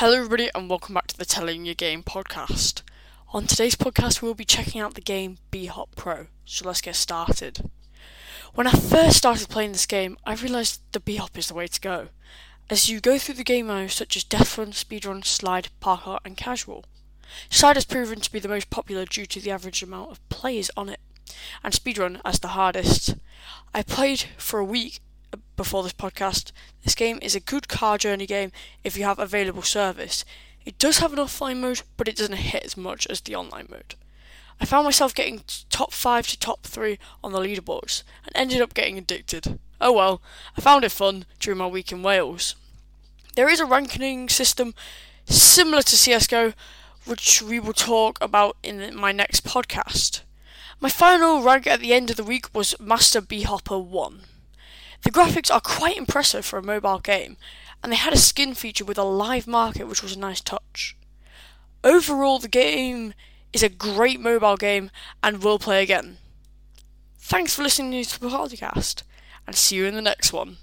Hello, everybody, and welcome back to the Telling Your Game podcast. On today's podcast, we'll be checking out the game Bhop Pro. So let's get started. When I first started playing this game, I realised the Bhop is the way to go, as you go through the game modes such as Death Run, Speedrun, Slide, Parkour, and Casual. Slide has proven to be the most popular due to the average amount of players on it, and Speedrun as the hardest. I played for a week before this podcast. This game is a good car journey game if you have available service. It does have an offline mode, but it doesn't hit as much as the online mode. I found myself getting top 5 to top 3 on the leaderboards and ended up getting addicted. Oh well, I found it fun during my week in Wales. There is a ranking system similar to CSGO, which we will talk about in my next podcast. My final rank at the end of the week was Master Bee-Hopper 1. The graphics are quite impressive for a mobile game, and they had a skin feature with a live market, which was a nice touch. Overall, the game is a great mobile game and will play again. Thanks for listening to the podcast, and see you in the next one.